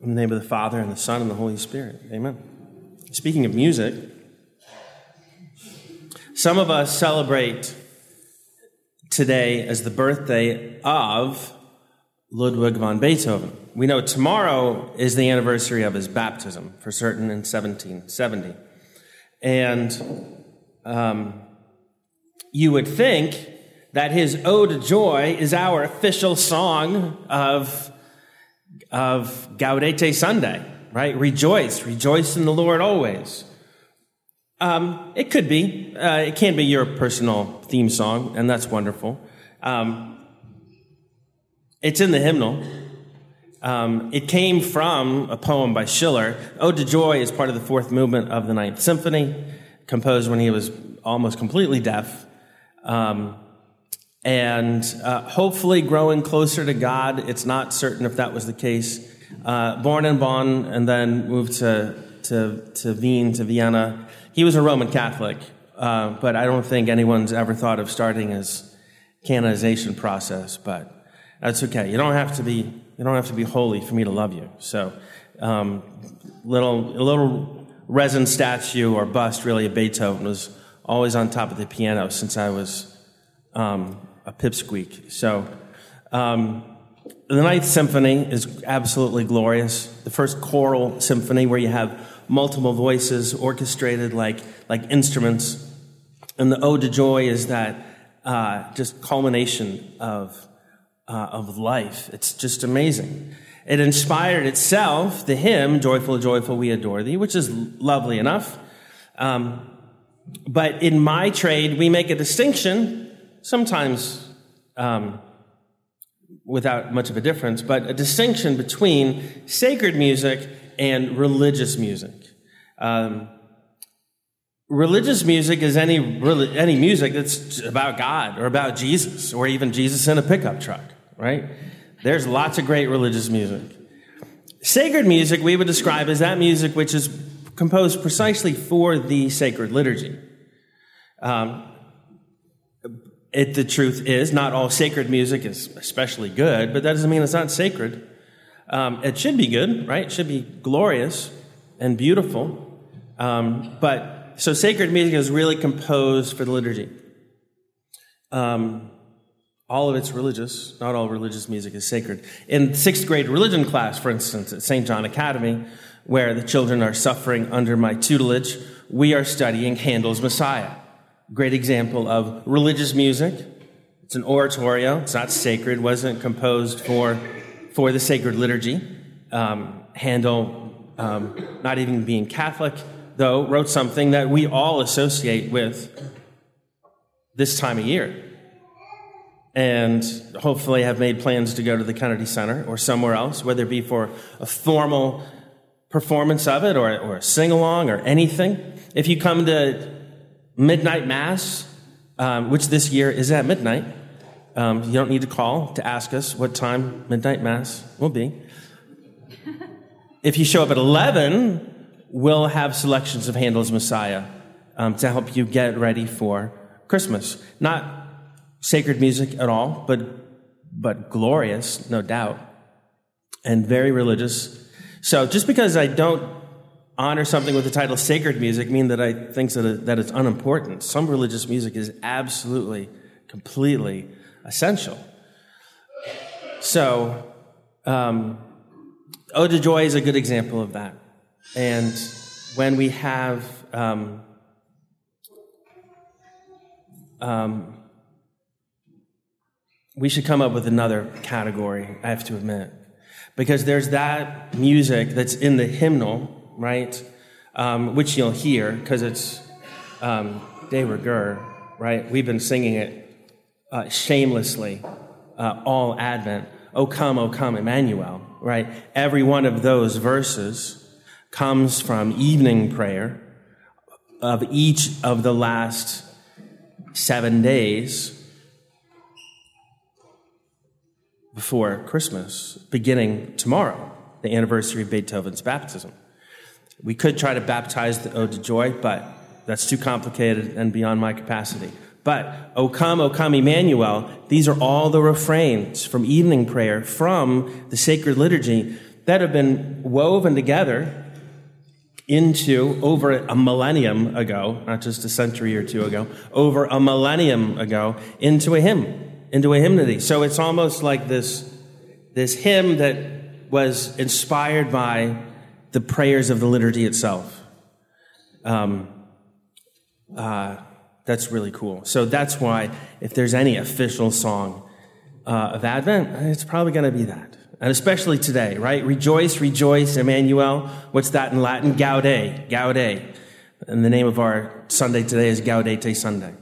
In the name of the Father, and the Son, and the Holy Spirit. Amen. Speaking of music, some of us celebrate today as the birthday of Ludwig von Beethoven. We know tomorrow is the anniversary of his baptism, for certain, in 1770. And um, you would think that his Ode to Joy is our official song of, of Gaudete Sunday, right? Rejoice, rejoice in the Lord always. Um, it could be. Uh, it can be your personal theme song, and that's wonderful. Um, it's in the hymnal. Um, it came from a poem by Schiller. Ode to Joy is part of the fourth movement of the Ninth Symphony, composed when he was almost completely deaf. Um, and uh, hopefully growing closer to God. It's not certain if that was the case. Uh, born in Bonn and then moved to, to, to Wien, to Vienna. He was a Roman Catholic, uh, but I don't think anyone's ever thought of starting his canonization process, but that's okay. You don't have to be, you don't have to be holy for me to love you. So, um, little, a little resin statue or bust really of Beethoven was always on top of the piano since I was um, a pipsqueak. So, um, the Ninth Symphony is absolutely glorious. The first choral symphony where you have multiple voices orchestrated like, like instruments. And the Ode to Joy is that uh, just culmination of, uh, of life. It's just amazing. It inspired itself the hymn, Joyful, Joyful, We Adore Thee, which is lovely enough. Um, but in my trade, we make a distinction sometimes um, without much of a difference, but a distinction between sacred music and religious music. Um, religious music is any, any music that's about God or about Jesus or even Jesus in a pickup truck, right? There's lots of great religious music. Sacred music we would describe as that music which is composed precisely for the sacred liturgy. Um, it, the truth is, not all sacred music is especially good, but that doesn't mean it's not sacred. Um, it should be good, right? It should be glorious and beautiful. Um, but so sacred music is really composed for the liturgy. Um, all of it's religious. Not all religious music is sacred. In sixth grade religion class, for instance, at St. John Academy, where the children are suffering under my tutelage, we are studying Handel's Messiah great example of religious music. It's an oratorio. It's not sacred. wasn't composed for for the sacred liturgy. Um, Handel, um, not even being Catholic, though, wrote something that we all associate with this time of year. And hopefully have made plans to go to the Kennedy Center or somewhere else, whether it be for a formal performance of it or, or a sing along or anything. If you come to midnight mass, um, which this year is at midnight. Um, you don't need to call to ask us what time midnight mass will be. if you show up at 11, we'll have selections of Handel's Messiah um, to help you get ready for Christmas. Not sacred music at all, but, but glorious, no doubt, and very religious. So just because I don't honor something with the title sacred music mean that I think that, it, that it's unimportant. Some religious music is absolutely, completely essential. So, um, Ode to Joy is a good example of that. And when we have um, um, we should come up with another category, I have to admit. Because there's that music that's in the hymnal right? Um, which you'll hear because it's um, De Rigueur, right? We've been singing it uh, shamelessly uh, all Advent. O come, O come, Emmanuel, right? Every one of those verses comes from evening prayer of each of the last seven days before Christmas, beginning tomorrow, the anniversary of Beethoven's baptism. We could try to baptize the oh, Ode to Joy, but that's too complicated and beyond my capacity. But, O come, O come, Emmanuel, these are all the refrains from evening prayer, from the sacred liturgy that have been woven together into over a millennium ago, not just a century or two ago, over a millennium ago, into a hymn, into a hymnody. So it's almost like this, this hymn that was inspired by the prayers of the liturgy itself. Um, uh, that's really cool. So that's why, if there's any official song uh, of Advent, it's probably going to be that. And especially today, right? Rejoice, rejoice, Emmanuel. What's that in Latin? Gaude, gaude. And the name of our Sunday today is Gaudete Sunday.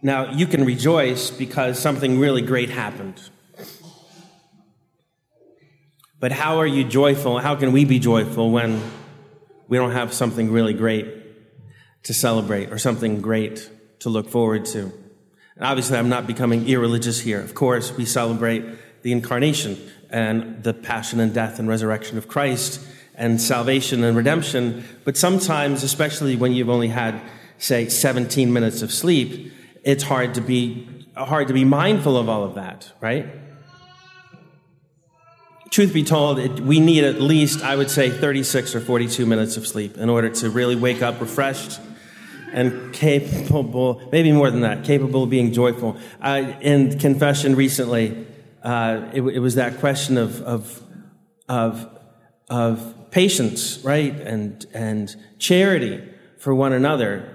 Now, you can rejoice because something really great happened. But how are you joyful? How can we be joyful when we don't have something really great to celebrate or something great to look forward to. And obviously, I'm not becoming irreligious here. Of course, we celebrate the incarnation and the passion and death and resurrection of Christ and salvation and redemption. But sometimes, especially when you've only had, say, 17 minutes of sleep, it's hard to be hard to be mindful of all of that, right? Truth be told, it, we need at least, I would say, 36 or 42 minutes of sleep in order to really wake up refreshed and capable, maybe more than that, capable of being joyful. Uh, in confession recently, uh, it, it, was that question of, of, of, of patience, right? And, and charity for one another.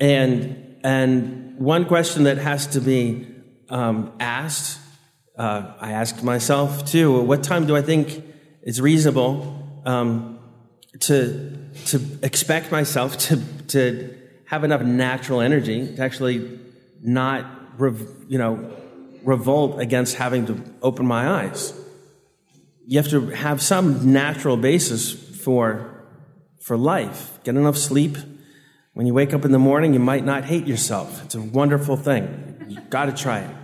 And, and one question that has to be um, asked uh, I asked myself too, what time do I think is reasonable um, to to expect myself to to have enough natural energy to actually not you know revolt against having to open my eyes. You have to have some natural basis for for life. Get enough sleep. When you wake up in the morning, you might not hate yourself. It's a wonderful thing. You've got to try it.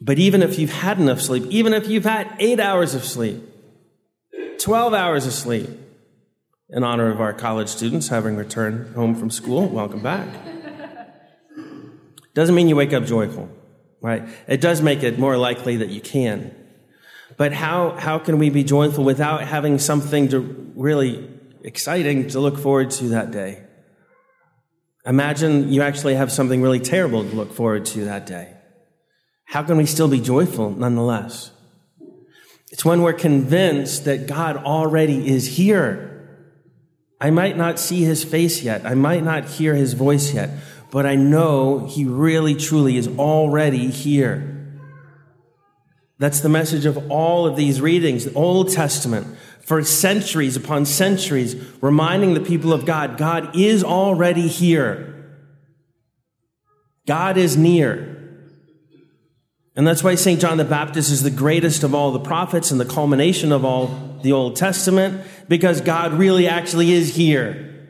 But even if you've had enough sleep, even if you've had eight hours of sleep, 12 hours of sleep, in honor of our college students having returned home from school, welcome back. Doesn't mean you wake up joyful, right? It does make it more likely that you can. But how, how can we be joyful without having something to really exciting to look forward to that day? Imagine you actually have something really terrible to look forward to that day. How can we still be joyful nonetheless? It's when we're convinced that God already is here. I might not see his face yet. I might not hear his voice yet, but I know he really truly is already here. That's the message of all of these readings, the Old Testament, for centuries upon centuries, reminding the people of God, God is already here. God is near. And that's why St. John the Baptist is the greatest of all the prophets and the culmination of all the Old Testament, because God really actually is here.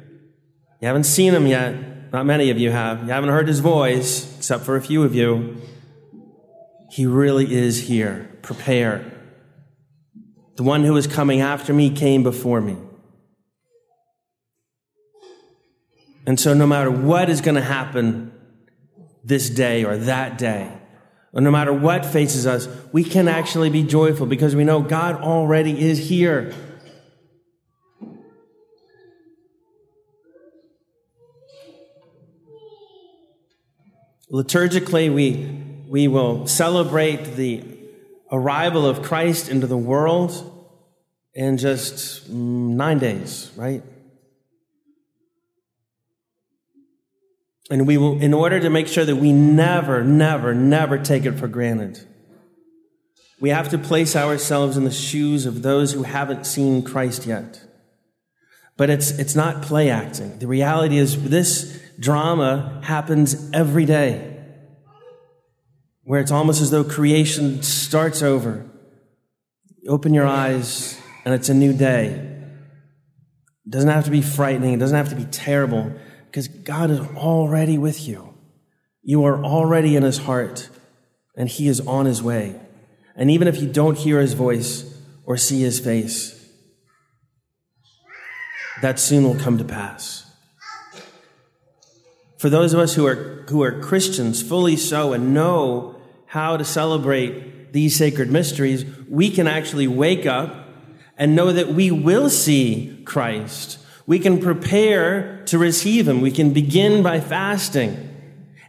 You haven't seen him yet. Not many of you have. You haven't heard his voice, except for a few of you. He really is here. Prepare. The one who is coming after me came before me. And so, no matter what is going to happen this day or that day, no matter what faces us, we can actually be joyful because we know God already is here. Liturgically, we, we will celebrate the arrival of Christ into the world in just mm, nine days, right? And we will, in order to make sure that we never, never, never take it for granted, we have to place ourselves in the shoes of those who haven't seen Christ yet. But it's, it's not play acting. The reality is this drama happens every day, where it's almost as though creation starts over. Open your eyes and it's a new day. It doesn't have to be frightening. It doesn't have to be terrible because God is already with you. You are already in his heart, and he is on his way. And even if you don't hear his voice or see his face, that soon will come to pass. For those of us who are, who are Christians, fully so, and know how to celebrate these sacred mysteries, we can actually wake up and know that we will see Christ. We can prepare to receive Him. We can begin by fasting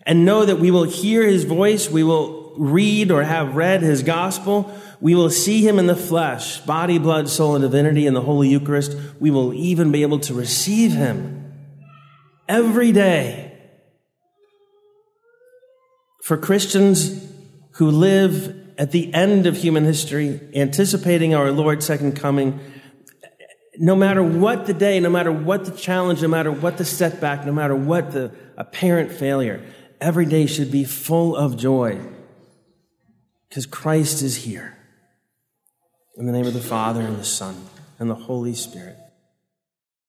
and know that we will hear His voice. We will read or have read His gospel. We will see Him in the flesh, body, blood, soul, and divinity in the Holy Eucharist. We will even be able to receive Him every day. For Christians who live at the end of human history, anticipating our Lord's second coming, no matter what the day, no matter what the challenge, no matter what the setback, no matter what the apparent failure, every day should be full of joy because Christ is here. In the name of the Father, and the Son, and the Holy Spirit.